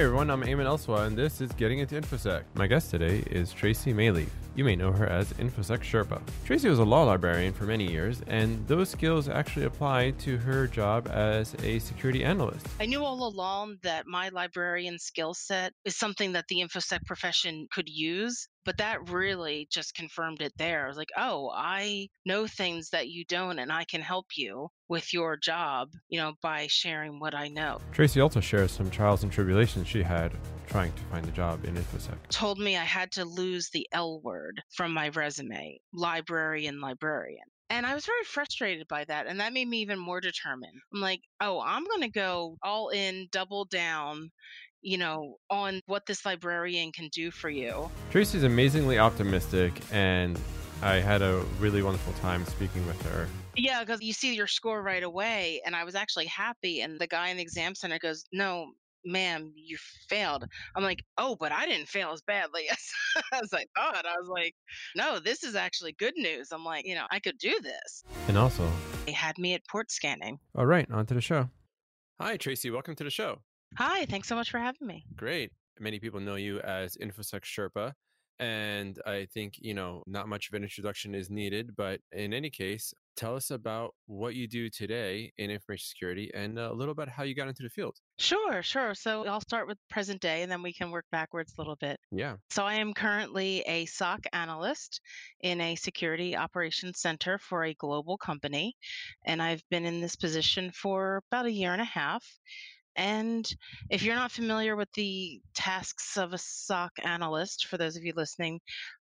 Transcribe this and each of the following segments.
Hey everyone, I'm Ayman Elsawah, and this is Getting Into InfoSec. My guest today is Tracy Maleeff. You may know her as InfoSec Sherpa. Tracy was a law librarian for many years, and those skills actually apply to her job as a security analyst. I knew all along that my librarian skill set is something that the InfoSec profession could use, but that really just confirmed it there. I was like, oh, I know things that you don't, and I can help you with your job, you know, by sharing what I know. Tracy also shares some trials and tribulations she had trying to find a job in InfoSec. Told me I had to lose the L word from my resume, librarian, librarian. And I was very frustrated by that. And that made me even more determined. I'm like, oh, I'm going to go all in, double down, you know, on what this librarian can do for you. Tracy's amazingly optimistic, and I had a really wonderful time speaking with her. Yeah, because you see your score right away. And I was actually happy. And the guy in the exam center goes, no, ma'am, you failed. I'm like, oh, but I didn't fail as badly as I thought. Oh, I was like, no, this is actually good news. I'm like, you know, I could do this. And also, They had me at port scanning. all right, on to the show. Hi, Tracy. Welcome to the show. Hi, thanks so much for having me. Great. Many people know you as InfoSec Sherpa. And I think, you know, not much of an introduction is needed. But in any case, tell us about what you do today in information security and a little about how you got into the field. Sure, sure. So I'll start with present day and then we can work backwards a little bit. Yeah. So I am currently a SOC analyst in a security operations center for a global company. And I've been in this position for about a year and a half. And if you're not familiar with the tasks of a SOC analyst, for those of you listening,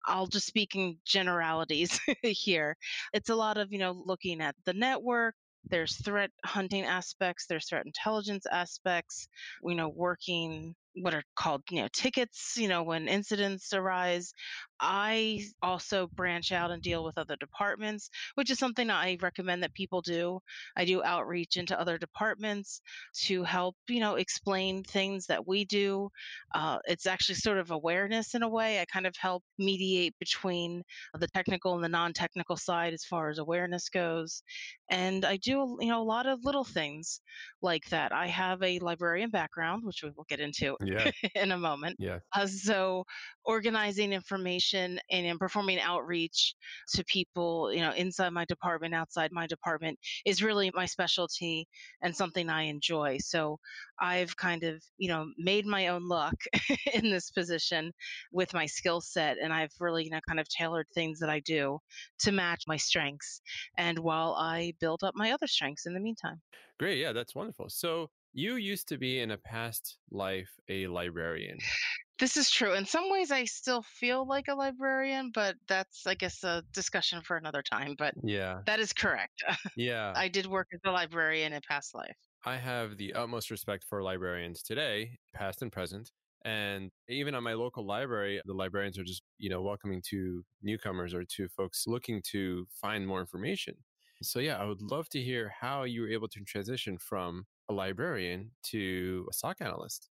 I'll just speak in generalities here. It's a lot of, you know, looking at the network. There's threat hunting aspects, there's threat intelligence aspects, you know, working what are called, you know, tickets, you know, when incidents arise. I also branch out and deal with other departments, which is something I recommend that people do. I do outreach into other departments to help, you know, explain things that we do. Uh, it's actually sort of awareness in a way. I kind of help mediate between the technical and the non-technical side as far as awareness goes. And I do, you know, a lot of little things like that. I have a librarian background, which we will get into Yeah. in a moment. Yeah. Uh, so organizing information and, performing outreach to people, you know, inside my department, outside my department is really my specialty and something I enjoy. So I've kind of, you know, made my own luck in this position with my skill set. And I've really, you know, kind of tailored things that I do to match my strengths. And while I build up my other strengths in the meantime. Great. Yeah, that's wonderful. So you used to be in a past life a librarian. This is true. In some ways, I still feel like a librarian, but that's, I guess, a discussion for another time. But Yeah. that is correct. Yeah. I did work as a librarian in past life. I have the utmost respect for librarians today, past and present. And even at my local library, the librarians are just, you know, welcoming to newcomers or to folks looking to find more information. So, yeah, I would love to hear how you were able to transition from a librarian to a SOC analyst.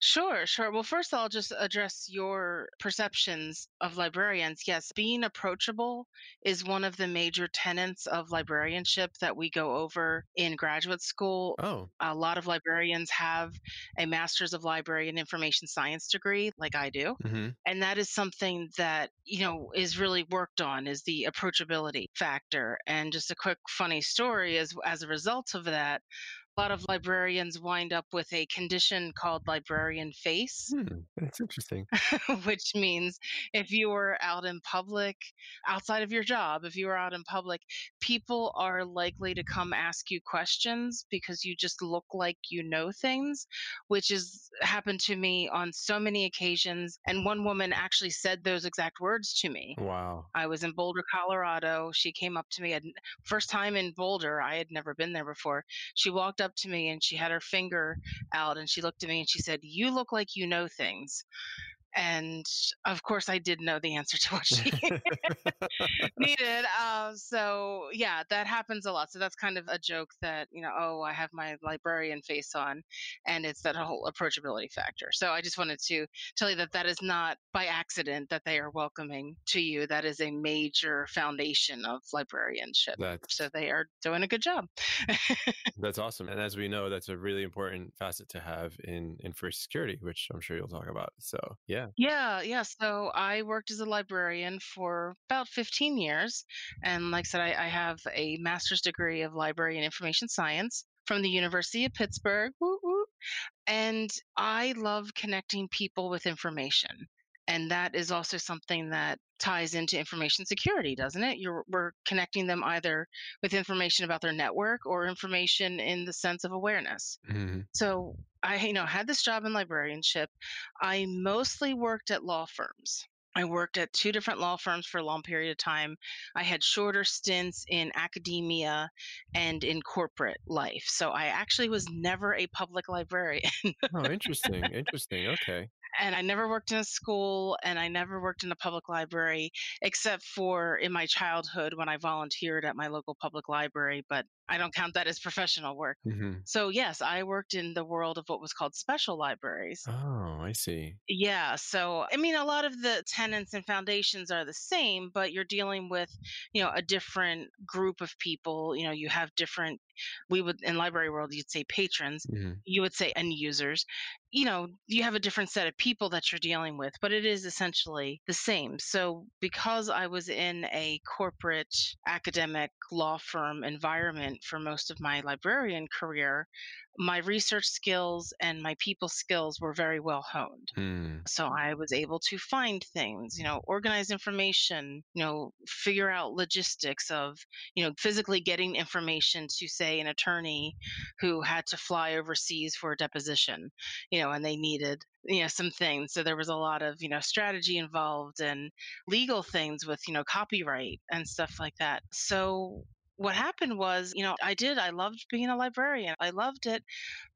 Sure, sure. Well, first I'll just address your perceptions of librarians. Yes, being approachable is one of the major tenets of librarianship that we go over in graduate school. Oh, A lot of librarians have a master's of library and information science degree, like I do. hmm and that is something that you know is really worked on is the approachability factor and just a quick funny story is as a result of that lot of librarians wind up with a condition called librarian face hmm. that's interesting. which means if you were out in public outside of your job if you were out in public people are likely to come ask you questions because you just look like you know things which has happened to me on so many occasions and one woman actually said those exact words to me Wow. I was in Boulder, Colorado. She came up to me. I'd, first time in Boulder. I had never been there before. She walked up to me and she had her finger out and she looked at me and she said, "You look like you know things." And of course, I did know the answer to what she needed. Uh, so yeah, that happens a lot. So that's kind of a joke that you know, oh, I have my librarian face on, and it's that whole approachability factor. So I just wanted to tell you that that is not by accident that they are welcoming to you. That is a major foundation of librarianship. That's So they are doing a good job. that's awesome. And as we know, that's a really important facet to have in in first security, which I'm sure you'll talk about. So yeah. Yeah, yeah. So I worked as a librarian for about 15 years. And like I said, I, I have a master's degree of library and information science from the University of Pittsburgh. Woo, woo. And I love connecting people with information. And that is also something that ties into information security, doesn't it? You're, we're connecting them either with information about their network or information in the sense of awareness. Mhm. So I, you know, had this job in librarianship. I mostly worked at law firms. I worked at two different law firms for a long period of time. I had shorter stints in academia and in corporate life. So I actually was never a public librarian. Oh, interesting. Interesting. Okay. And I never worked in a school and I never worked in a public library except for in my childhood when I volunteered at my local public library, but I don't count that as professional work. hmm So, yes, I worked in the world of what was called special libraries. Oh, I see. Yeah. So, I mean, a lot of the tenants and foundations are the same, but you're dealing with, you know, a different group of people. You know, you have different, we would, in library world, you'd say patrons, hmm you would say end users. You know, you have a different set of people that you're dealing with, but it is essentially the same. So, because I was in a corporate academic law firm environment for most of my librarian career, my research skills and my people skills were very well honed. Mm. So I was able to find things, you know, organize information, you know, figure out logistics of, you know, physically getting information to, say, an attorney who had to fly overseas for a deposition, you know, and they needed, you know, some things. So there was a lot of, you know, strategy involved and legal things with, you know, copyright and stuff like that. So what happened was, you know, I did, I loved being a librarian. I loved it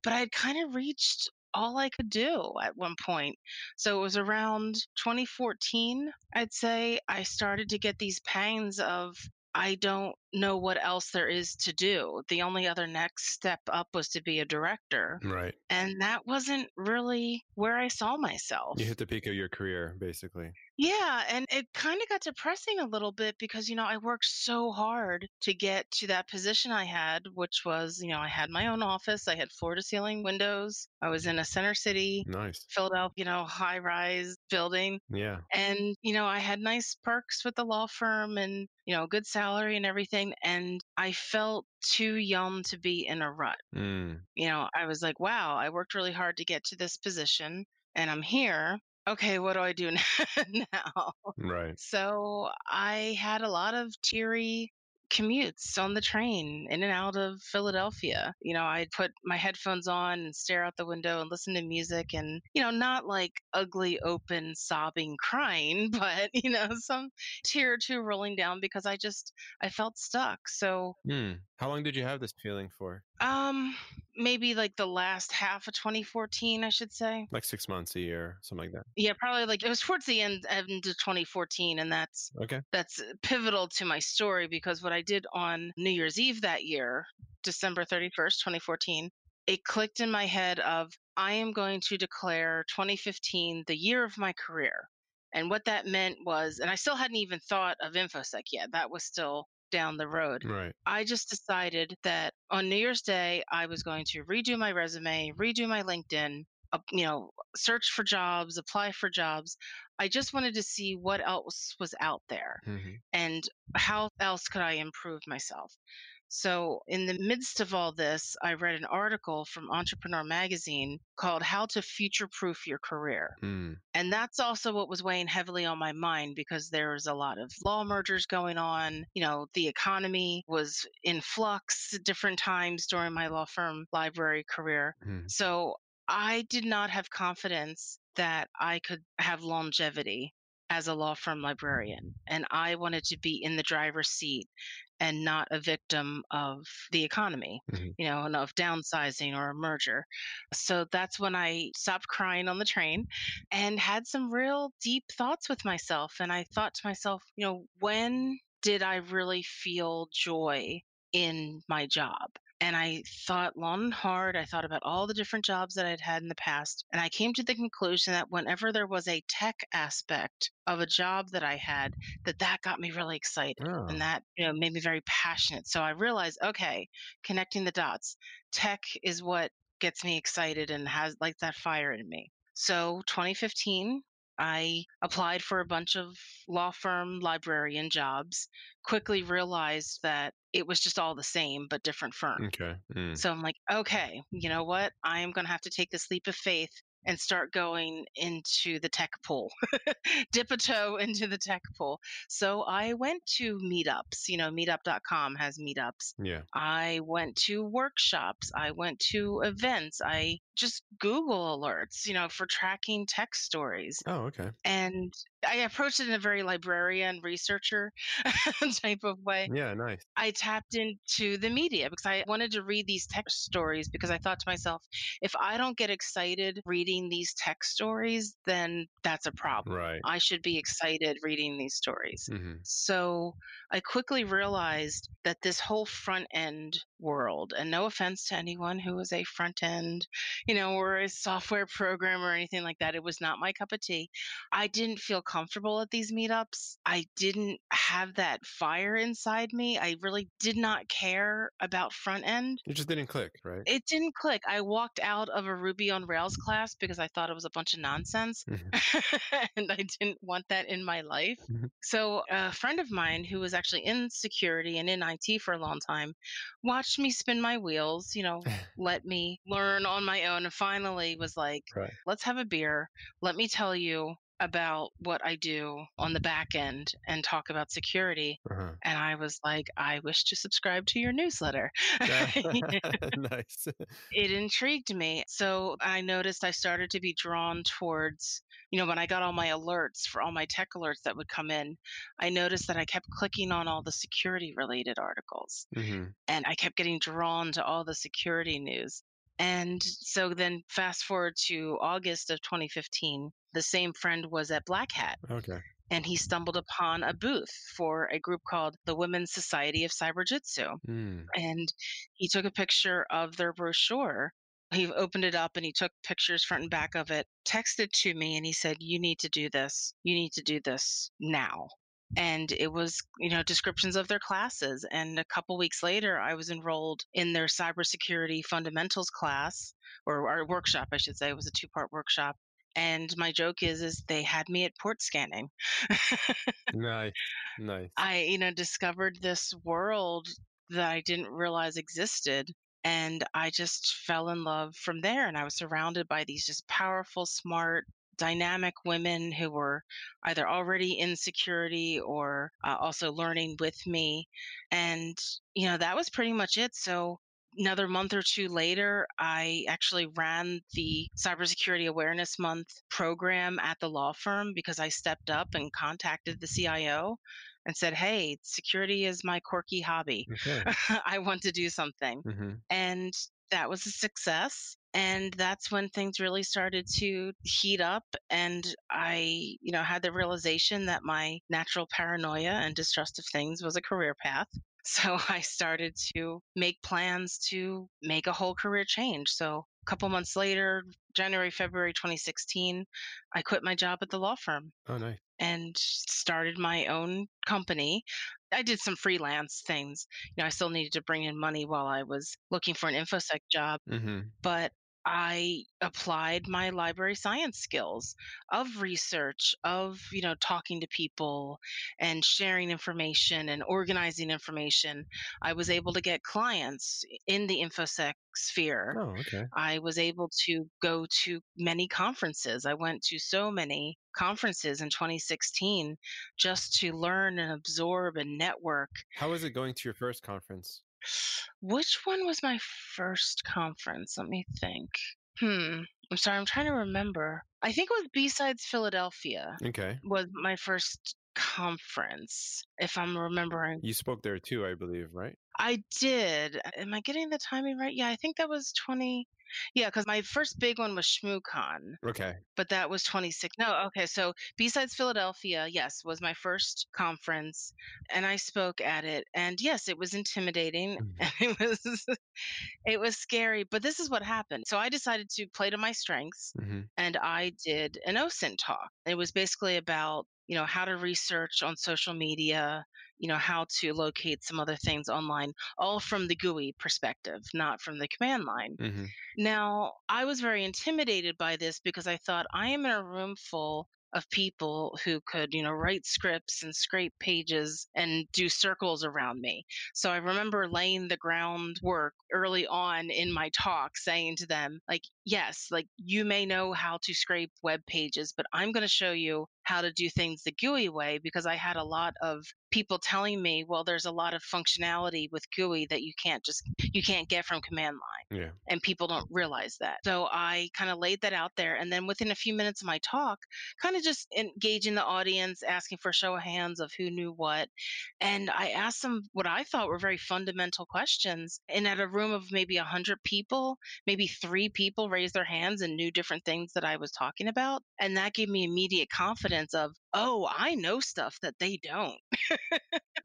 but I had kind of reached all I could do at one point. So it was around 2014, I'd say, I started to get these pangs of I don't know what else there is to do. The only other next step up was to be a director. Right. And that wasn't really where I saw myself. You hit the peak of your career, basically. Yeah, and it kind of got depressing a little bit because, you know, I worked so hard to get to that position I had, which was, you know, I had my own office, I had floor to ceiling windows, I was in a center city, Nice. Philadelphia, you know, high rise building. Yeah. And, you know, I had nice perks with the law firm and, you know, good salary and everything. And I felt too young to be in a rut. Mm. You know, I was like, wow, I worked really hard to get to this position and I'm here. Okay, what do I do now? Right. So I had a lot of teary commutes on the train in and out of Philadelphia. You know, I'd put my headphones on and stare out the window and listen to music and, you know, not like ugly, open, sobbing, crying, but, you know, some tear or two rolling down because I just, I felt stuck. So, Hmm. How long did you have this feeling for? um, maybe like the last half of 2014, I should say. Like six months, a year, something like that. Yeah, probably like it was towards the end, end of 2014, and that's Okay. that's pivotal to my story because what I did on New Year's Eve that year, December 31st, 2014, it clicked in my head of I am going to declare 2015 the year of my career. And what that meant was, and I still hadn't even thought of InfoSec yet. That was still down the road. Right. I just decided that on New Year's Day, I was going to redo my resume, redo my LinkedIn, uh, you know, search for jobs, apply for jobs. I just wanted to see what else was out there hmm and how else could I improve myself. So, in the midst of all this, I read an article from Entrepreneur Magazine called How to Future Proof Your Career. Mm. And that's also what was weighing heavily on my mind because there was a lot of law mergers going on. You know, the economy was in flux at different times during my law firm library career. Mm. So I did not have confidence that I could have longevity as a law firm librarian. And I wanted to be in the driver's seat and not a victim of the economy, Mhm. you know, and of downsizing or a merger. So that's when I stopped crying on the train and had some real deep thoughts with myself. And I thought to myself, you know, when did I really feel joy in my job? And I thought long and hard. I thought about all the different jobs that I'd had in the past. And I came to the conclusion that whenever there was a tech aspect of a job that I had, that that got me really excited Oh, and ah. that you know made me very passionate so i realized okay connecting the dots tech is what gets me excited and has like that fire in me so 2015 i applied for a bunch of law firm librarian jobs quickly realized that it was just all the same but different firm okay. Mm. so I'm like, okay, you know what? I am going to have to take this leap of faith and start going into the tech pool, dip a toe into the tech pool. So I went to meetups. You know, meetup.com has meetups. Yeah. I went to workshops. I went to events. I just Google alerts, you know, for tracking tech stories. Oh, okay. And I approached it in a very librarian researcher type of way. Yeah, nice. I tapped into the media because I wanted to read these tech stories because I thought to myself, if I don't get excited reading these tech stories, then that's a problem. Right. I should be excited reading these stories. hmm So I quickly realized that this whole front end world, and no offense to anyone who is a front end, you know, or a software programmer or anything like that, it was not my cup of tea. I didn't feel comfortable at these meetups. I didn't have that fire inside me. I really did not care about front end. It just didn't click, right? It didn't click. I walked out of a Ruby on Rails class because I thought it was a bunch of nonsense and I didn't want that in my life. Mhm. So, a friend of mine who was actually in security and in IT for a long time watched me spin my wheels, you know, let me learn on my own, and finally was like, right. let's have a beer. Let me tell you about what I do on the back end and talk about security. Uh-huh. And I was like, I wish to subscribe to your newsletter. nice. it intrigued me. So I noticed I started to be drawn towards, you know, when I got all my alerts for all my tech alerts that would come in, I noticed that I kept clicking on all the security related articles hmm and I kept getting drawn to all the security news. And so then fast forward to August of 2015, the same friend was at Black Hat Okay. and he stumbled upon a booth for a group called the Women's Society of Cyberjutsu Mm. and he took a picture of their brochure. He opened it up and he took pictures front and back of it, texted to me, and he said, You need to do this. You need to do this now. And it was, you know, descriptions of their classes. And a couple weeks later, I was enrolled in their cybersecurity fundamentals class or, or workshop, I should say. It was a two part workshop. And my joke is, is they had me at port scanning. Nice. Nice. I, you know, discovered this world that I didn't realize existed. And I just fell in love from there. And I was surrounded by these just powerful, smart, dynamic women who were either already in security or uh, also learning with me. And, you know, that was pretty much it. So, another month or two later, I actually ran the Cybersecurity Awareness Month program at the law firm because I stepped up and contacted the CIO and said, Hey, security is my quirky hobby. okay. I want to do something. hmm And that was a success. And that's when things really started to heat up. And I, you know, had the realization that my natural paranoia and distrust of things was a career path. So I started to make plans to make a whole career change. So a couple months later, January, February 2016, I quit my job at the law firm Oh, nice. and started my own company. I did some freelance things. You know, I still needed to bring in money while I was looking for an infosec job, hmm but I applied my library science skills of research, of, you know, talking to people and sharing information and organizing information. I was able to get clients in the infosec sphere. Oh, okay. I was able to go to many conferences. I went to so many conferences in 2016 just to learn and absorb and network. How was it going to your first conference? Which one was my first conference? Let me think. Hmm. I'm sorry, I'm trying to remember. I think it was B-Sides Philadelphia Okay. was my first conference, if I'm remembering. You spoke there too, I believe, right? I did. Am I getting the timing right? Yeah, I think that was 20. Yeah, because my first big one was ShmooCon, Okay. but that was 26. No, okay. So B-Sides Philadelphia, yes, was my first conference, and I spoke at it. And yes, it was intimidating, Mhm. and it was it was scary. But this is what happened. So I decided to play to my strengths, hmm and I did an OSINT talk. It was basically about you know how to research on social media, you know how to locate some other things online, all from the GUI perspective, not from the command line. hmm Now, I was very intimidated by this because I thought I am in a room full of people who could, you know, write scripts and scrape pages and do circles around me. So I remember laying the groundwork early on in my talk saying to them, like, yes, like you may know how to scrape web pages, but I'm going to show you how to do things the GUI way because I had a lot of people telling me, well, there's a lot of functionality with GUI that you can't just you can't get from command line Yeah. and people don't realize that. So I kind of laid that out there. And then within a few minutes of my talk, kind of just engaging the audience, asking for a show of hands of who knew what. And I asked them what I thought were very fundamental questions. And at a room of maybe 100 people, maybe three people raised their hands and knew different things that I was talking about. And that gave me immediate confidence of, oh, I know stuff that they don't.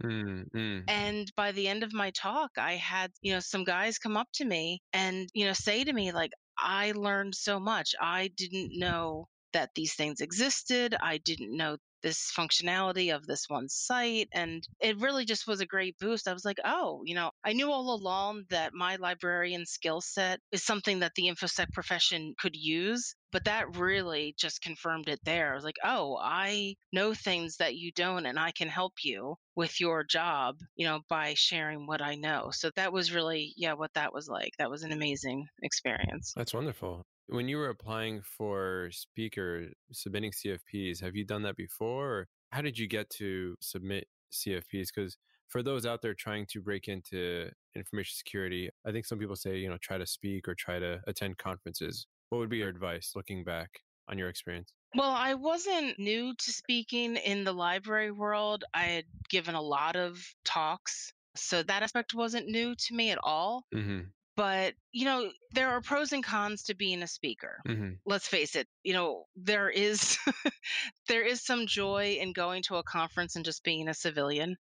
Mm-hmm. And by the end of my talk, I had, you know, some guys come up to me and, you know, say to me, like, I learned so much. I didn't know that these things existed. I didn't know this functionality of this one site. And it really just was a great boost. I was like, oh, you know, I knew all along that my librarian skill set is something that the InfoSec profession could use. But that really just confirmed it there. I was like, oh, I know things that you don't, and I can help you with your job, you know, by sharing what I know. So that was really, yeah, what that was like. That was an amazing experience. That's wonderful. When you were applying for speaker, submitting CFPs, have you done that before? Or how did you get to submit CFPs? Because for those out there trying to break into information security, I think some people say, you know, try to speak or try to attend conferences. What would be your advice looking back on your experience? Well, I wasn't new to speaking in the library world. I had given a lot of talks. So that aspect wasn't new to me at all. hmm But, you know, there are pros and cons to being a speaker. hmm Let's face it, you know, there is there is some joy in going to a conference and just being a civilian.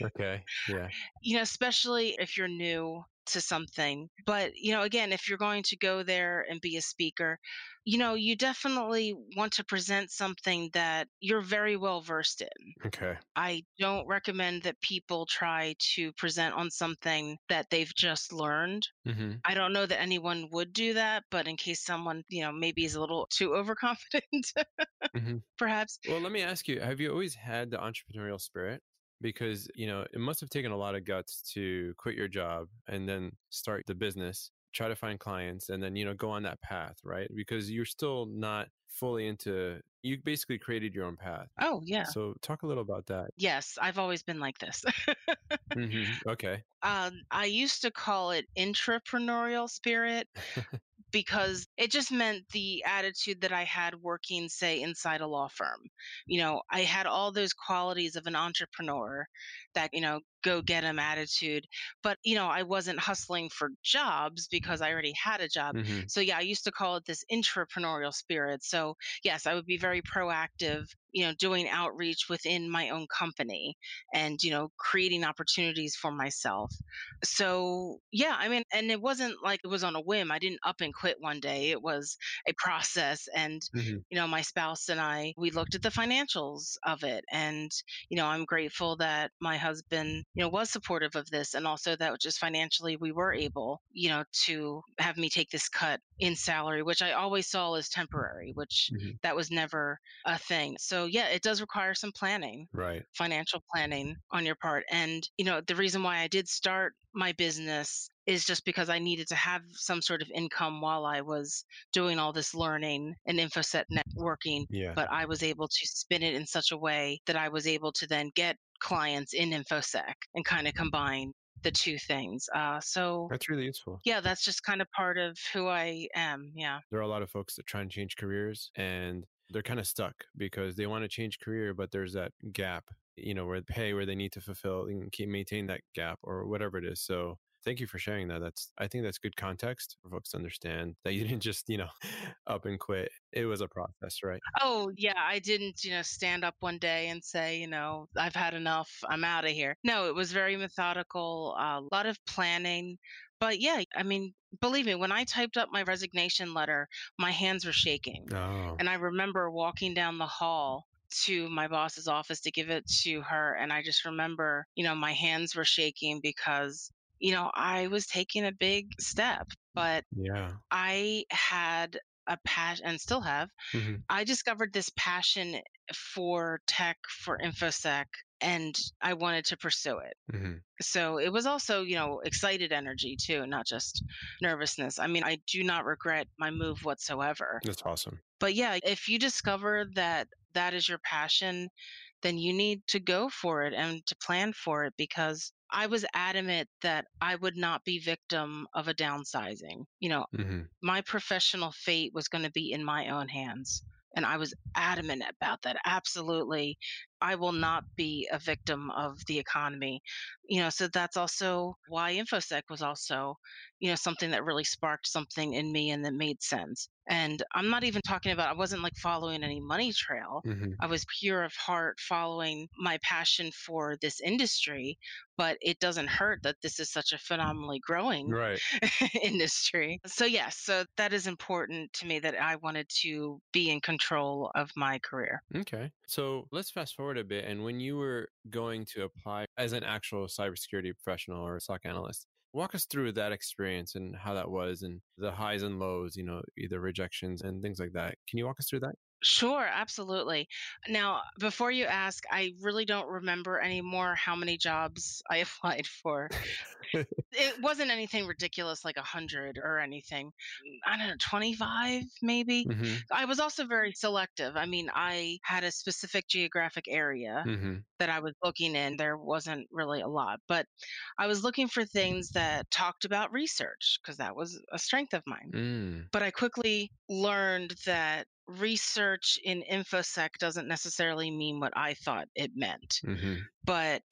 Okay. Yeah. you know, especially if you're new to something. But, you know, again, if you're going to go there and be a speaker, you know, you definitely want to present something that you're very well versed in. Okay. I don't recommend that people try to present on something that they've just learned. hmm I don't know that anyone would do that, but in case someone, you know, maybe is a little too overconfident, hmm perhaps. Well, let me ask you, have you always had the entrepreneurial spirit? Because, you know, it must have taken a lot of guts to quit your job and then start the business, try to find clients and then, you know, go on that path, right? Because you're still not fully into, you basically created your own path. Oh, yeah. So talk a little about that. Yes, I've always been like this. hmm Okay. um, I used to call it intrapreneurial spirit because it just meant the attitude that I had working, say, inside a law firm. You know, I had all those qualities of an entrepreneur that, you know, go get 'em attitude. But, you know, I wasn't hustling for jobs because I already had a job. hmm So, yeah, I used to call it this entrepreneurial spirit. So, yes, I would be very proactive, you know, doing outreach within my own company and, you know, creating opportunities for myself. So, yeah, I mean, and it wasn't like it was on a whim. I didn't up and quit one day. It was a process. And, hmm you know, my spouse and I, we looked at the financials of it. And, you know, I'm grateful that my husband, you know, was supportive of this. And also that just financially we were able, you know, to have me take this cut in salary, which I always saw as temporary, which hmm that was never a thing. So, yeah, it does require some planning Right. financial planning on your part. And, you know, the reason why I did start my business is just because I needed to have some sort of income while I was doing all this learning and InfoSec networking. Yeah. But I was able to spin it in such a way that I was able to then get clients in InfoSec and kind of combine the two things. Uh, so That's really useful. yeah, that's just kind of part of who I am. Yeah. There are a lot of folks that try and change careers and they're kind of stuck because they want to change career, but there's that gap, you know, where pay where they need to fulfill and keep maintain that gap or whatever it is. So thank you for sharing that. That's I think that's good context for folks to understand that you didn't just, you know, up and quit. It was a process, right? Oh, yeah, I didn't, you know, stand up one day and say, you know, I've had enough. I'm out of here. No, it was very methodical, a lot of planning. But yeah, I mean, believe me, when I typed up my resignation letter, my hands were shaking. Oh. And I remember walking down the hall to my boss's office to give it to her. And I just remember, you know, my hands were shaking because, you know, I was taking a big step, but Yeah. I had a passion and still have. hmm I discovered this passion for tech, for InfoSec, and I wanted to pursue it. hmm So it was also, you know, excited energy too, not just nervousness. I mean, I do not regret my move whatsoever. That's awesome. But yeah, if you discover that that is your passion, then you need to go for it and to plan for it because I was adamant that I would not be victim of a downsizing. You know, hmm my professional fate was going to be in my own hands. And I was adamant about that. Absolutely. I will not be a victim of the economy. You know, so that's also why InfoSec was also, you know, something that really sparked something in me and that made sense. And I'm not even talking about, I wasn't like following any money trail. hmm I was pure of heart following my passion for this industry, but it doesn't hurt that this is such a phenomenally growing Right. industry. So yes, so that is important to me that I wanted to be in control of my career. Okay. So let's fast forward a bit. And when you were going to apply as an actual cybersecurity professional or a SOC analyst, walk us through that experience and how that was and the highs and lows, you know, either rejections and things like that. Can you walk us through that? Sure, absolutely. Now, before you ask, I really don't remember anymore how many jobs I applied for. it wasn't anything ridiculous like a 100 or anything. I don't know, 25 maybe. hmm I was also very selective. I mean, I had a specific geographic area hmm that I was looking in, there wasn't really a lot, but I was looking for things that talked about research because that was a strength of mine. Mm. But I quickly learned that research in InfoSec doesn't necessarily mean what I thought it meant. hmm But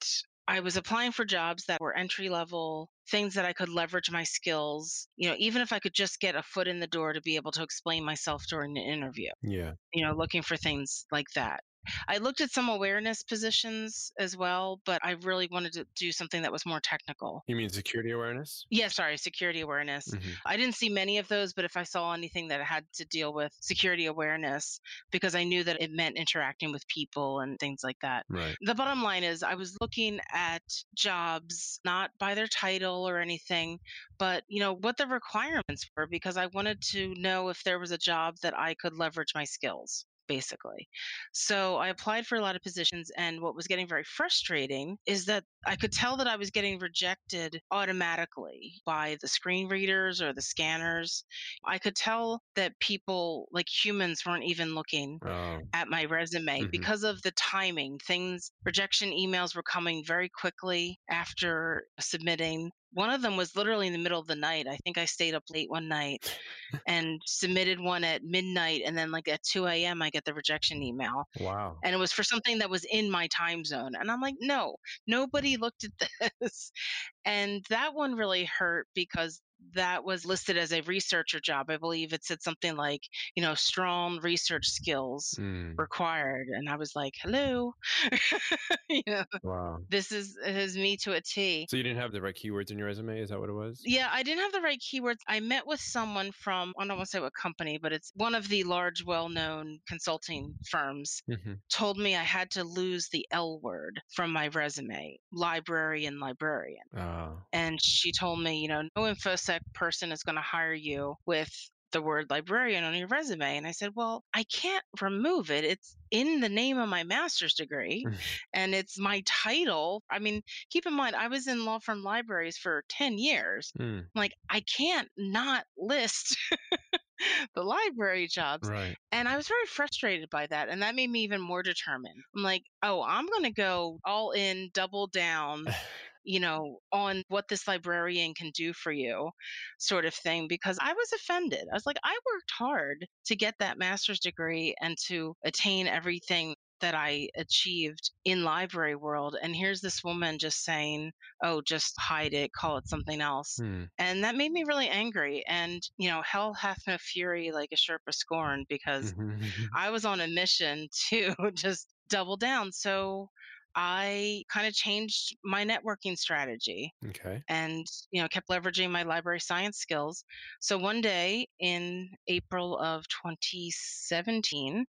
I was applying for jobs that were entry level, things that I could leverage my skills, you know, even if I could just get a foot in the door to be able to explain myself during an interview Yeah. you know, looking for things like that. I looked at some awareness positions as well, but I really wanted to do something that was more technical. You mean security awareness? Yeah, sorry, security awareness. hmm I didn't see many of those, but if I saw anything that had to deal with security awareness, because I knew that it meant interacting with people and things like that. Right. The bottom line is, I was looking at jobs not by their title or anything, but you know what the requirements were, because I wanted to know if there was a job that I could leverage my skills. Basically. So I applied for a lot of positions, and what was getting very frustrating is that I could tell that I was getting rejected automatically by the screen readers or the scanners. I could tell that people, like humans, weren't even looking Oh. at my resume Mhm. because of the timing. Things, rejection emails were coming very quickly after submitting. One of them was literally in the middle of the night. I think I stayed up late one night and submitted one at midnight. And then, like at 2 a.m., I get the rejection email. Wow. And it was for something that was in my time zone. And I'm like, no, nobody looked at this. And that one really hurt because that was listed as a researcher job. I believe it said something like, you know, strong research skills Mm. required. And I was like, hello. you know, Wow. this is, is me to a T. So you didn't have the right keywords in your resume? Is that what it was? Yeah, I didn't have the right keywords. I met with someone from, I don't want to say what company, but it's one of the large, well known consulting firms, hmm told me I had to lose the L word from my resume library and librarian. Oh. And she told me, you know, no InfoSec person is going to hire you with the word librarian on your resume. And I said, well, I can't remove it. It's in the name of my master's degree and it's my title. I mean, keep in mind, I was in law firm libraries for 10 years. Mm. Like, I can't not list the library jobs. Right. And I was very frustrated by that. And that made me even more determined. I'm like, oh, I'm going to go all in, double down, you know, on what this librarian can do for you, sort of thing, because I was offended. I was like, I worked hard to get that master's degree and to attain everything that I achieved in library world. And here's this woman just saying, oh, just hide it, call it something else. Hmm. And that made me really angry. And, you know, hell hath no fury like a Sherpa scorn because. I was on a mission to just double down. So I kind of changed my networking strategy okay. and you know kept leveraging my library science skills so one day in april of 2017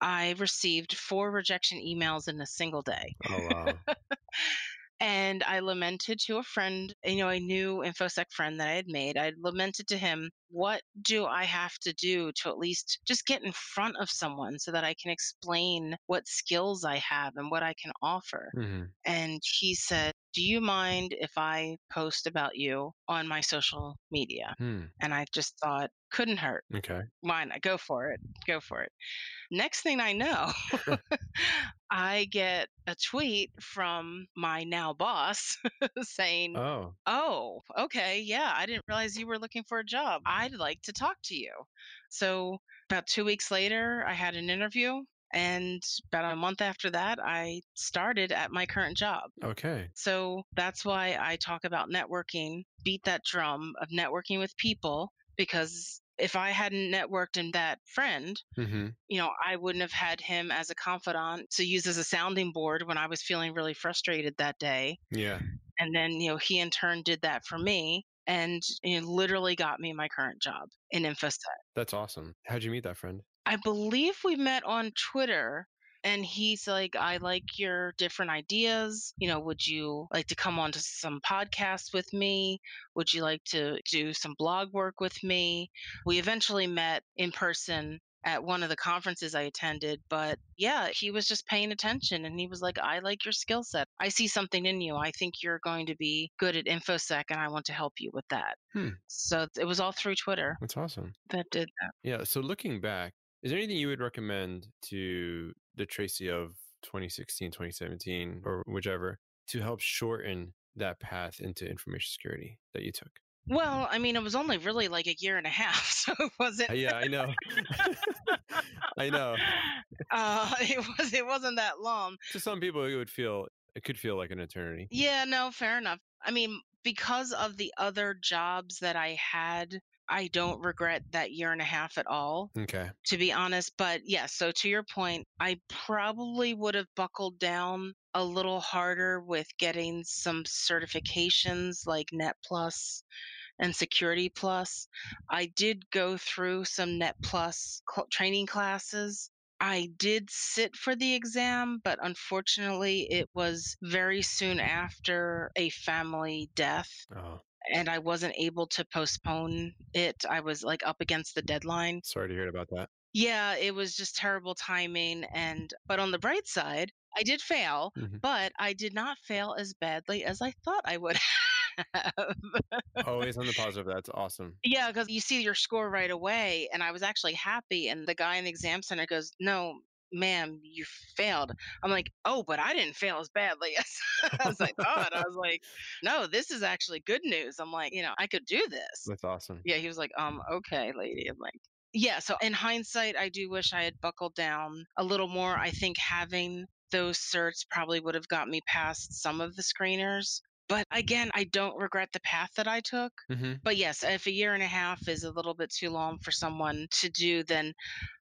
i received four rejection emails in a single day Oh wow. and i lamented to a friend you know a new infosec friend that i had made i lamented to him what do i have to do to at least just get in front of someone so that i can explain what skills i have and what i can offer Mhm. and he said, Do you mind if I post about you on my social media? Hmm. And I just thought, couldn't hurt. Okay. Why not? Go for it. Go for it. Next thing I know, I get a tweet from my now boss saying, Oh. Oh, okay. Yeah, I didn't realize you were looking for a job. I'd like to talk to you. So, about two weeks later, I had an interview. And about a month after that, I started at my current job. Okay. So that's why I talk about networking, beat that drum of networking with people, because if I hadn't networked in that friend, hmm you know, I wouldn't have had him as a confidant to use as a sounding board when I was feeling really frustrated that day. Yeah. And then, you know, he in turn did that for me and you know, literally got me my current job in InfoSec. That's awesome. How'd you meet that friend? I believe we met on Twitter and he's like, I like your different ideas. You know, would you like to come on to some podcasts with me? Would you like to do some blog work with me? We eventually met in person at one of the conferences I attended, but yeah, he was just paying attention and he was like, I like your skill set. I see something in you. I think you're going to be good at InfoSec and I want to help you with that. Hmm. So it was all through Twitter That's awesome. that did that. Yeah. So looking back, is there anything you would recommend to the Tracy of 2016, 2017, or whichever to help shorten that path into information security that you took? Well, I mean, it was only really like a year and a half, so it wasn't. Uh, yeah, I know. I know. Uh, it was. It wasn't that long. To some people, it would feel it could feel like an eternity. Yeah. No. Fair enough. I mean, because of the other jobs that I had, I don't regret that year and a half at all, Okay. to be honest. But yes. so to your point, I probably would have buckled down a little harder with getting some certifications like Net Plus and Security Plus. I did go through some Net Plus cl- training classes. I did sit for the exam, but unfortunately, it was very soon after a family death, Oh, and I wasn't able to postpone it. I was like up against the deadline. sorry to hear about that. Yeah, it was just terrible timing. And, but on the bright side, I did fail, Mhm. but I did not fail as badly as I thought I would have. Always on the positive. That's awesome. Yeah, because you see your score right away. And I was actually happy. And the guy in the exam center goes, No, ma'am, you failed. I'm like, Oh, but I didn't fail as badly as, as I thought. I was like, No, this is actually good news. I'm like, You know, I could do this. That's awesome. Yeah, he was like, Um, okay, lady. I'm like, yeah, so in hindsight, I do wish I had buckled down a little more. I think having those certs probably would have got me past some of the screeners. But again, I don't regret the path that I took. hmm But yes, if a year and a half is a little bit too long for someone to do, then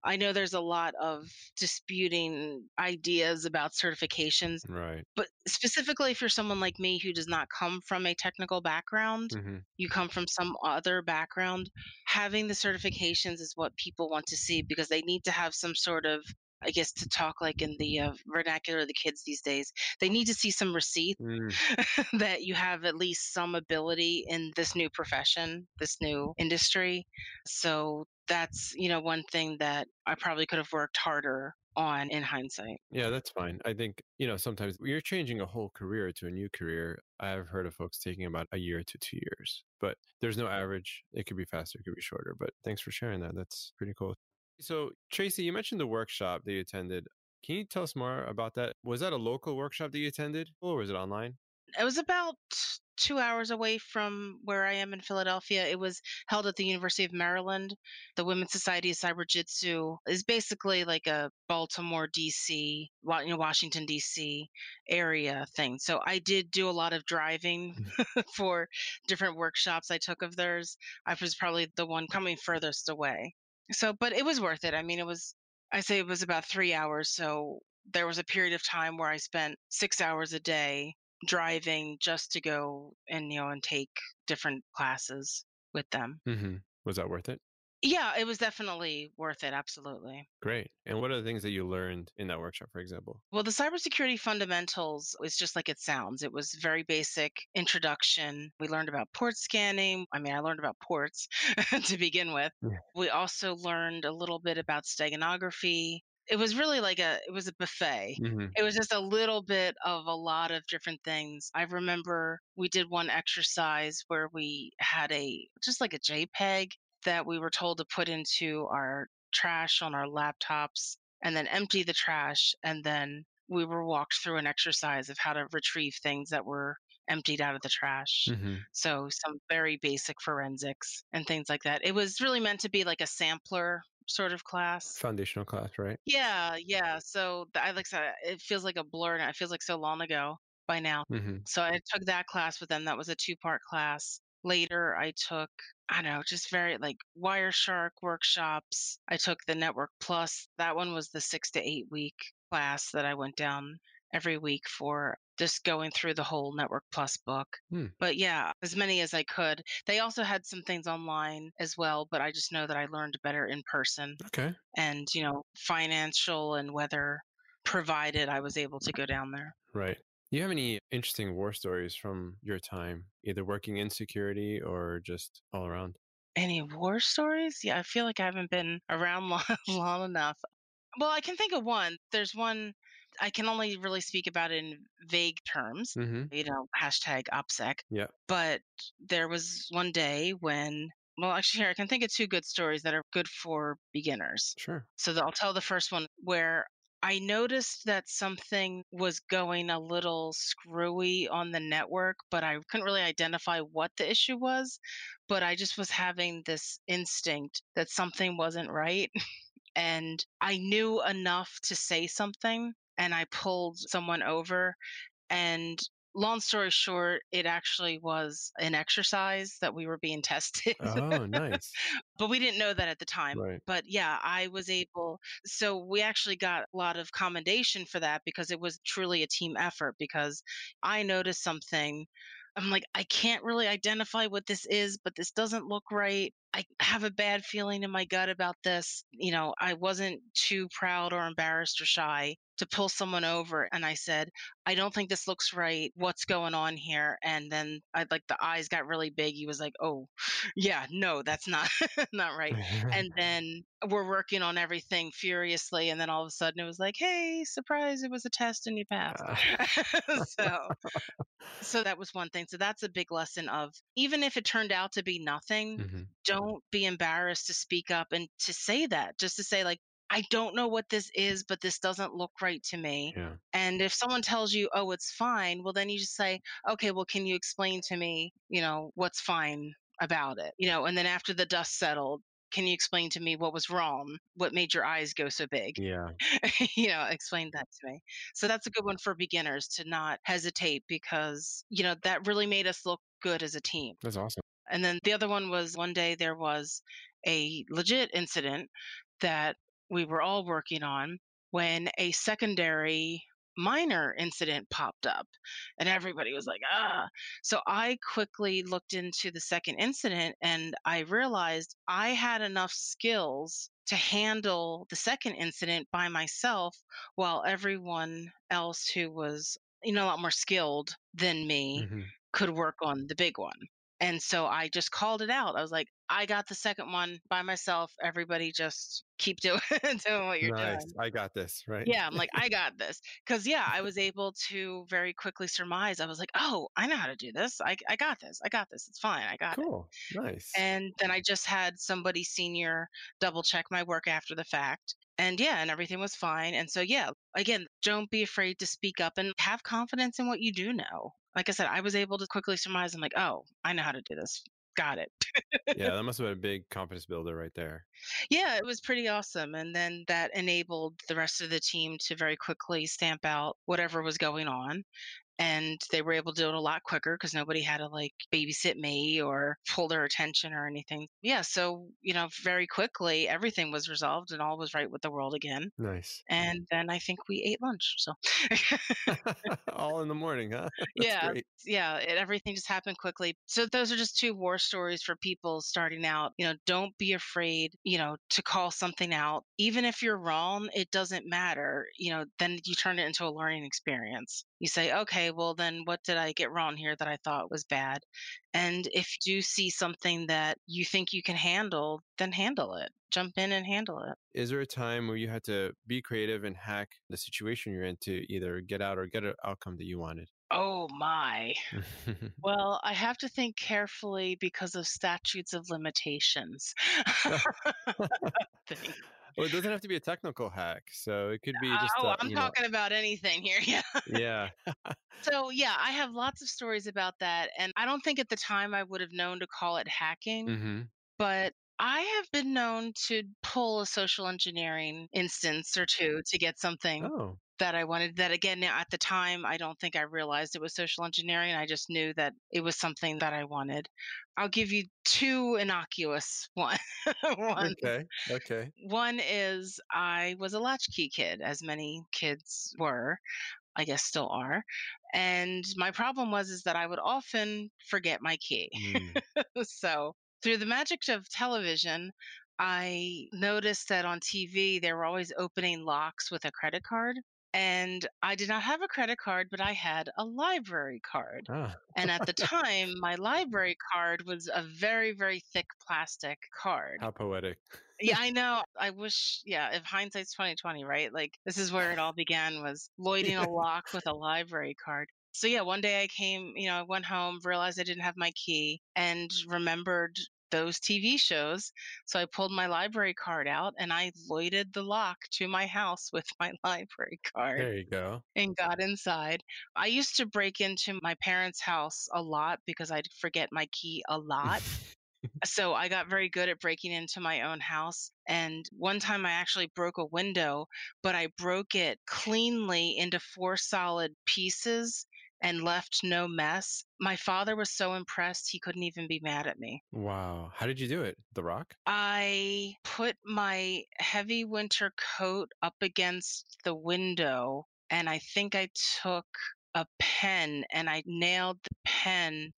I know there's a lot of disputing ideas about certifications. Right. But specifically, if you're someone like me who does not come from a technical background, hmm you come from some other background, having the certifications is what people want to see because they need to have some sort of I guess to talk like in the uh, vernacular of the kids these days, they need to see some receipt Mm, that you have at least some ability in this new profession, this new industry. So that's, you know, one thing that I probably could have worked harder on in hindsight. yeah, that's fine. I think, you know, sometimes you're changing a whole career to a new career. I've heard of folks taking about a year to two years, but there's no average. It could be faster, it could be shorter. But thanks for sharing that. That's pretty cool. So, Tracy, you mentioned the workshop that you attended. Can you tell us more about that? Was that a local workshop that you attended or was it online? It was about two hours away from where I am in Philadelphia. It was held at the University of Maryland. The Women's Society of Cyberjutsu is basically like a Baltimore, DC, Washington, DC area thing. So I did do a lot of driving mm. for different workshops I took of theirs. I was probably the one coming furthest away. So, but it was worth it. I mean, it was, I say it was about three hours. So there was a period of time where I spent six hours a day driving just to go and you know and take different classes with them. hmm Was that worth it? Yeah, it was definitely worth it. Absolutely. Great. And what are the things that you learned in that workshop, for example? Well, the cybersecurity fundamentals is just like it sounds. It was very basic introduction. We learned about port scanning. I mean, I learned about ports to begin with. Yeah. We also learned a little bit about steganography, it was really like a it was a buffet. hmm It was just a little bit of a lot of different things. I remember we did one exercise where we had a just like a JPEG that we were told to put into our trash on our laptops and then empty the trash and then we were walked through an exercise of how to retrieve things that were emptied out of the trash. hmm So some very basic forensics and things like that. It was really meant to be like a sampler sort of class. Foundational class, right? Yeah, yeah. So I like said, it feels like a blur now. It feels like so long ago by now. hmm So I took that class with them. That was a two part class. Later, I took, I don't know, just very like Wireshark workshops. I took the Network Plus. That one was the six to eight week class that I went down every week for just going through the whole Network Plus book. Hmm. But yeah, as many as I could. They also had some things online as well, but I just know that I learned better in person Okay. and you know financial and weather provided i was able to go down there Right. Do you have any interesting war stories from your time, either working in security or just all around? any war stories yeah i feel like i haven't been around long, long enough well i can think of one there's one i can only really speak about in vague terms hmm you know hashtag opsec Yeah. but there was one day when well actually here i can think of two good stories that are good for beginners Sure. So I'll tell the first one where I noticed that something was going a little screwy on the network, but I couldn't really identify what the issue was. But I just was having this instinct that something wasn't right. And I knew enough to say something. And I pulled someone over. And long story short, it actually was an exercise that we were being tested. Oh, nice. but we didn't know that at the time Right. but yeah i was able so we actually got a lot of commendation for that because it was truly a team effort because i noticed something i'm like i can't really identify what this is but this doesn't look right i have a bad feeling in my gut about this you know i wasn't too proud or embarrassed or shy to pull someone over and i said i don't think this looks right. What's going on here? And then i like the eyes got really big. He was like oh yeah no that's not not right. And then we're working on everything furiously and then all of a sudden it was like hey surprise it was a test and you passed. Ah, so so that was one thing. So that's a big lesson of even if it turned out to be nothing mhm. don't be embarrassed to speak up and to say that just to say like i don't know what this is but this doesn't look right to me Yeah. and if someone tells you oh it's fine well then you just say okay well can you explain to me you know what's fine about it you know and then after the dust settled can you explain to me what was wrong what made your eyes go so big Yeah. you know explain that to me so that's a good one for beginners to not hesitate because you know that really made us look good as a team That's awesome. and then the other one was one day there was a legit incident that we were all working on when a secondary minor incident popped up and everybody was like ah so i quickly looked into the second incident and i realized i had enough skills to handle the second incident by myself while everyone else who was you know a lot more skilled than me Mhm. could work on the big one. And so I just called it out. I was like, I got the second one by myself. Everybody just keep doing doing what you're Nice. doing. I got this. Right. Yeah, I'm like, I got this. Cause yeah, I was able to very quickly surmise. I was like, oh, I know how to do this. I, I got this. I got this. It's fine. I got it. Cool. Nice. And then I just had somebody senior double check my work after the fact. And yeah, and everything was fine. And so, yeah, again, don't be afraid to speak up and have confidence in what you do know. Like I said, I was able to quickly surmise. I'm like, oh, I know how to do this. Got it. yeah, that must have been a big confidence builder right there. Yeah, it was pretty awesome. And then that enabled the rest of the team to very quickly stamp out whatever was going on and they were able to do it a lot quicker because nobody had to like babysit me or pull their attention or anything. Yeah, so you know, very quickly everything was resolved and all was right with the world again. Nice. And then I think we ate lunch. So all in the morning, huh? That's yeah, great. yeah, it, everything just happened quickly. So those are just two war stories for people starting out. You know, don't be afraid. You know, to call something out, even if you're wrong, it doesn't matter. You know, then you turn it into a learning experience you say, okay, well, then what did I get wrong here that I thought was bad? And if you see something that you think you can handle, then handle it. Jump in and handle it. Is there a time where you had to be creative and hack the situation you're in to either get out or get an outcome that you wanted? Oh my. well, I have to think carefully because of statutes of limitations. Well, it doesn't have to be a technical hack, so it could be just. Oh, uh, I'm talking know. about anything here. Yeah. Yeah. so yeah, I have lots of stories about that, and I don't think at the time I would have known to call it hacking, mm-hmm. but I have been known to pull a social engineering instance or two to get something oh that I wanted. That again, at the time, I don't think I realized it was social engineering. I just knew that it was something that I wanted. I'll give you two innocuous one. one. Okay. Okay. One is I was a latchkey kid, as many kids were. I guess still are. And my problem was is that I would often forget my key. Mm. so through the magic of television, I noticed that on TV they were always opening locks with a credit card and I did not have a credit card, but I had a library card. Ah. and at the time, my library card was a very, very thick plastic card. How poetic. yeah, I know. I wish, yeah, if hindsight's 2020, right? Like this is where it all began was loiding a lock with a library card. So yeah, one day I came, you know, I went home, realized I didn't have my key, and remembered those TV shows. So I pulled my library card out and I loided the lock to my house with my library card. There you go. And got inside. I used to break into my parents' house a lot because I'd forget my key a lot. so I got very good at breaking into my own house. And one time I actually broke a window, but I broke it cleanly into four solid pieces and left no mess. My father was so impressed he couldn't even be mad at me. Wow. How did you do it? The rock? I put my heavy winter coat up against the window and I think I took a pen and I nailed the pen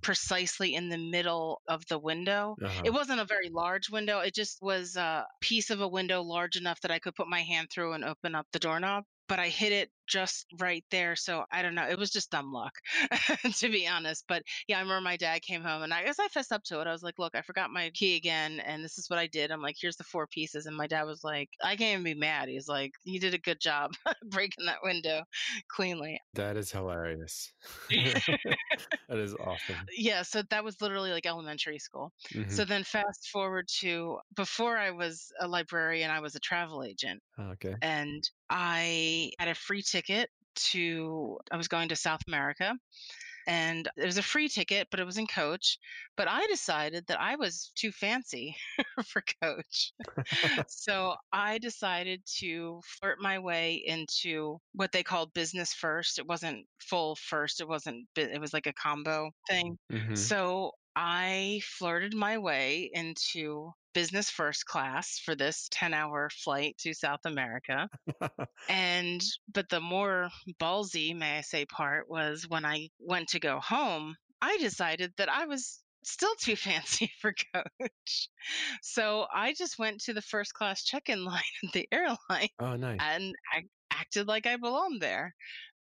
precisely in the middle of the window. Uh-huh. It wasn't a very large window. It just was a piece of a window large enough that I could put my hand through and open up the doorknob but I hit it just right there. So I don't know. It was just dumb luck, to be honest. But yeah, I remember my dad came home and I guess I fessed up to it. I was like, look, I forgot my key again. And this is what I did. I'm like, here's the four pieces. And my dad was like, I can't even be mad. He's like, you did a good job breaking that window cleanly. That is hilarious. that is awesome. Yeah. So that was literally like elementary school. Mm-hmm. So then fast forward to before I was a librarian, I was a travel agent. Okay. And I had a free ticket to, I was going to South America and it was a free ticket, but it was in coach. But I decided that I was too fancy for coach. so I decided to flirt my way into what they called business first. It wasn't full first, it wasn't, it was like a combo thing. Mm-hmm. So I flirted my way into business first class for this 10 hour flight to South America. and, but the more ballsy, may I say, part was when I went to go home, I decided that I was still too fancy for coach. So I just went to the first class check in line at the airline. Oh, nice. And I acted like I belonged there.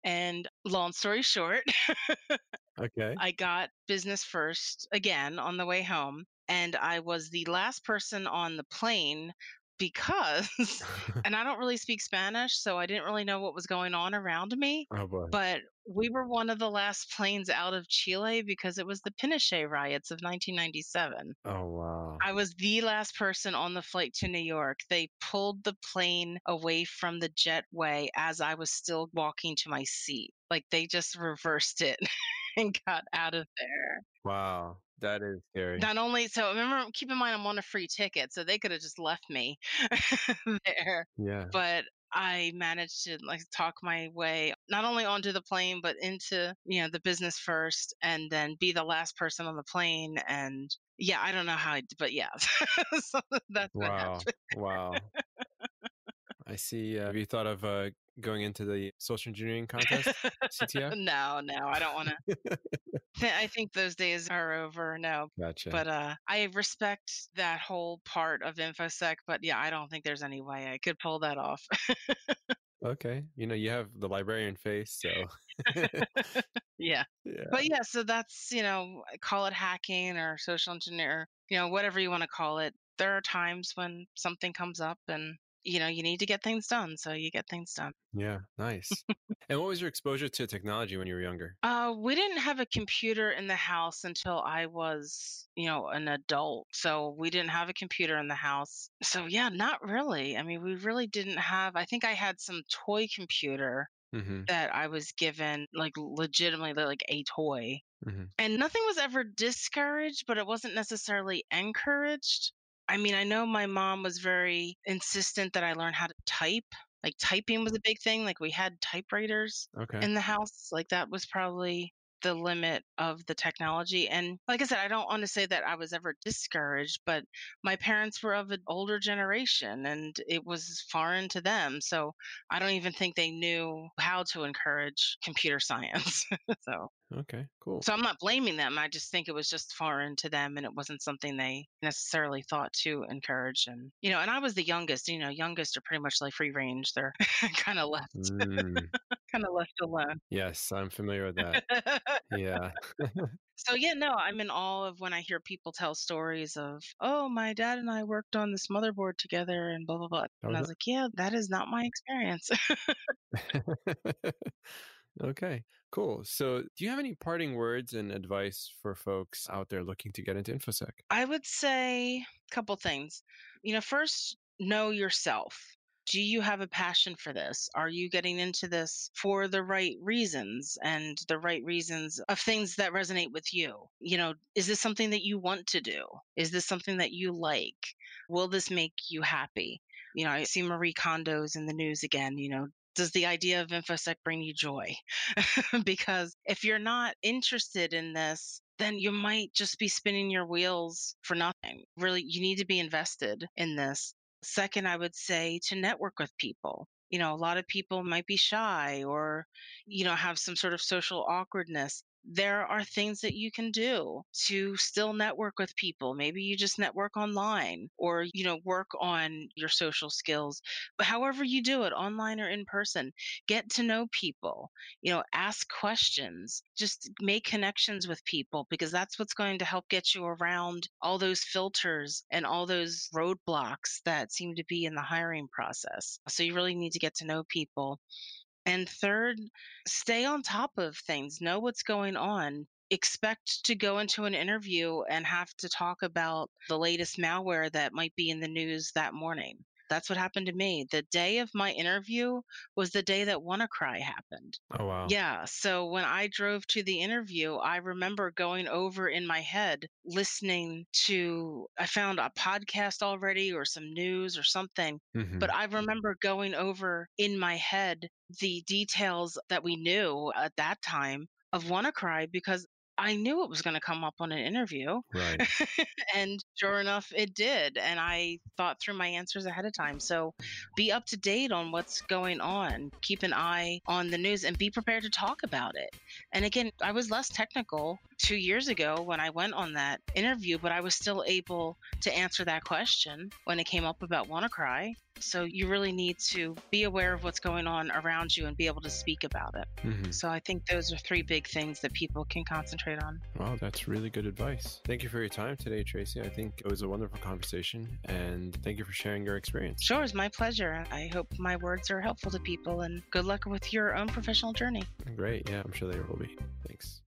And long story short, okay. I got business first again on the way home and I was the last person on the plane because and I don't really speak Spanish, so I didn't really know what was going on around me. Oh boy. But we were one of the last planes out of Chile because it was the Pinochet riots of 1997. Oh wow. I was the last person on the flight to New York. They pulled the plane away from the jetway as I was still walking to my seat. Like they just reversed it. and got out of there. Wow. That is scary. Not only so remember keep in mind I'm on a free ticket, so they could have just left me there. Yeah. But I managed to like talk my way not only onto the plane but into, you know, the business first and then be the last person on the plane and yeah, I don't know how I but yeah. so that's Wow. Wow. I see. Uh, have you thought of uh, going into the social engineering contest? CTF? no, no, I don't want to. I think those days are over. No, Gotcha. but uh, I respect that whole part of infosec. But yeah, I don't think there's any way I could pull that off. okay. You know, you have the librarian face, so. yeah, yeah. but yeah, so that's you know, call it hacking or social engineer, you know, whatever you want to call it. There are times when something comes up and you know you need to get things done, so you get things done. Yeah. Nice. and what was your exposure to technology when you were younger? Uh, we didn't have a computer in the house until I was, you know, an adult. So we didn't have a computer in the house. So yeah, not really. I mean, we really didn't have. I think I had some toy computer Mm-hmm. that I was given, like legitimately like a toy. Mm-hmm. And nothing was ever discouraged, but it wasn't necessarily encouraged. I mean, I know my mom was very insistent that I learn how to type. Like typing was a big thing. Like we had typewriters Okay. in the house. Like that was probably the limit of the technology. And like I said, I don't want to say that I was ever discouraged, but my parents were of an older generation and it was foreign to them. So I don't even think they knew how to encourage computer science. so okay. Cool. so I'm not blaming them. I just think it was just foreign to them and it wasn't something they necessarily thought to encourage. And, you know, and I was the youngest, you know, youngest are pretty much like free range. They're kind of left, Mm, kind of left alone. yes, I'm familiar with that. Yeah. so yeah, no, I'm in awe of when I hear people tell stories of, oh, my dad and I worked on this motherboard together and blah, blah, blah. And I was was like, yeah, that is not my experience. Okay. Cool. So, do you have any parting words and advice for folks out there looking to get into infosec? I would say a couple things. You know, first, know yourself. Do you have a passion for this? Are you getting into this for the right reasons and the right reasons of things that resonate with you? You know, is this something that you want to do? Is this something that you like? Will this make you happy? You know, I see Marie Kondo's in the news again, you know, does the idea of infosec bring you joy? because if you're not interested in this, then you might just be spinning your wheels for nothing. Really, you need to be invested in this. Second, I would say to network with people. You know, a lot of people might be shy or, you know, have some sort of social awkwardness. There are things that you can do to still network with people. Maybe you just network online or, you know, work on your social skills. But however you do it, online or in person, get to know people you know ask questions just make connections with people because that's what's going to help get you around all those filters and all those roadblocks that seem to be in the hiring process so you really need to get to know people and third stay on top of things know what's going on expect to go into an interview and have to talk about the latest malware that might be in the news that morning that's what happened to me the day of my interview was the day that WannaCry happened. Oh, wow. Yeah. So when I drove to the interview, I remember going over in my head, listening to, I found a podcast already or some news or something. Mhm. But I remember going over in my head the details that we knew at that time of WannaCry because I knew it was going to come up on an interview. Right. and sure enough, it did. And I thought through my answers ahead of time. So be up to date on what's going on. Keep an eye on the news and be prepared to talk about it. And again, I was less technical two years ago when I went on that interview, but I was still able to answer that question when it came up about WannaCry. So you really need to be aware of what's going on around you and be able to speak about it. Mhm. So I think those are three big things that people can concentrate on. Wow, that's really good advice. Thank you for your time today, Tracy. I think it was a wonderful conversation, and thank you for sharing your experience. Sure, it's my pleasure. I hope my words are helpful to people and good luck with your own professional journey. Great. Yeah, I'm sure they will be. Thanks.